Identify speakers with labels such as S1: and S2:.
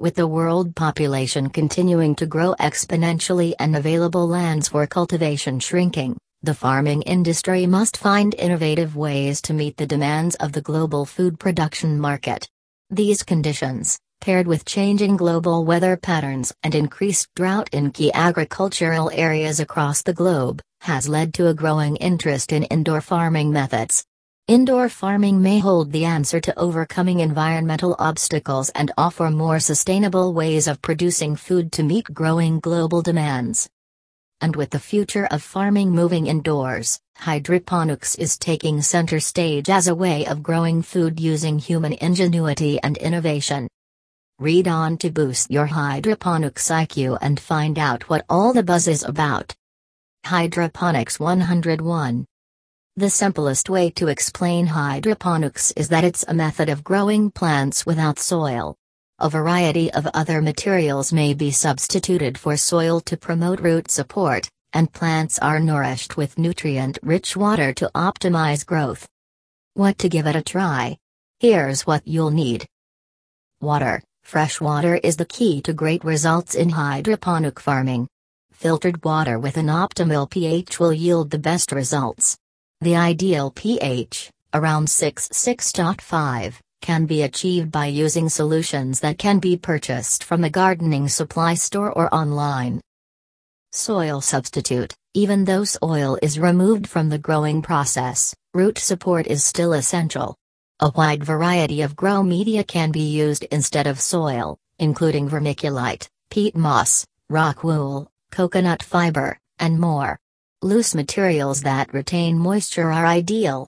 S1: With the world population continuing to grow exponentially and available lands for cultivation shrinking, the farming industry must find innovative ways to meet the demands of the global food production market. These conditions, paired with changing global weather patterns and increased drought in key agricultural areas across the globe, has led to a growing interest in indoor farming methods. Indoor farming may hold the answer to overcoming environmental obstacles and offer more sustainable ways of producing food to meet growing global demands. And with the future of farming moving indoors, hydroponics is taking center stage as a way of growing food using human ingenuity and innovation. Read on to boost your hydroponics IQ and find out what all the buzz is about. Hydroponics 101 The simplest way to explain hydroponics is that it's a method of growing plants without soil. A variety of other materials may be substituted for soil to promote root support, and plants are nourished with nutrient rich water to optimize growth. What to give it a try? Here's what you'll need Water Fresh water is the key to great results in hydroponic farming. Filtered water with an optimal pH will yield the best results. The ideal pH, around 66.5, can be achieved by using solutions that can be purchased from a gardening supply store or online. Soil substitute Even though soil is removed from the growing process, root support is still essential. A wide variety of grow media can be used instead of soil, including vermiculite, peat moss, rock wool, coconut fiber, and more. Loose materials that retain moisture are ideal,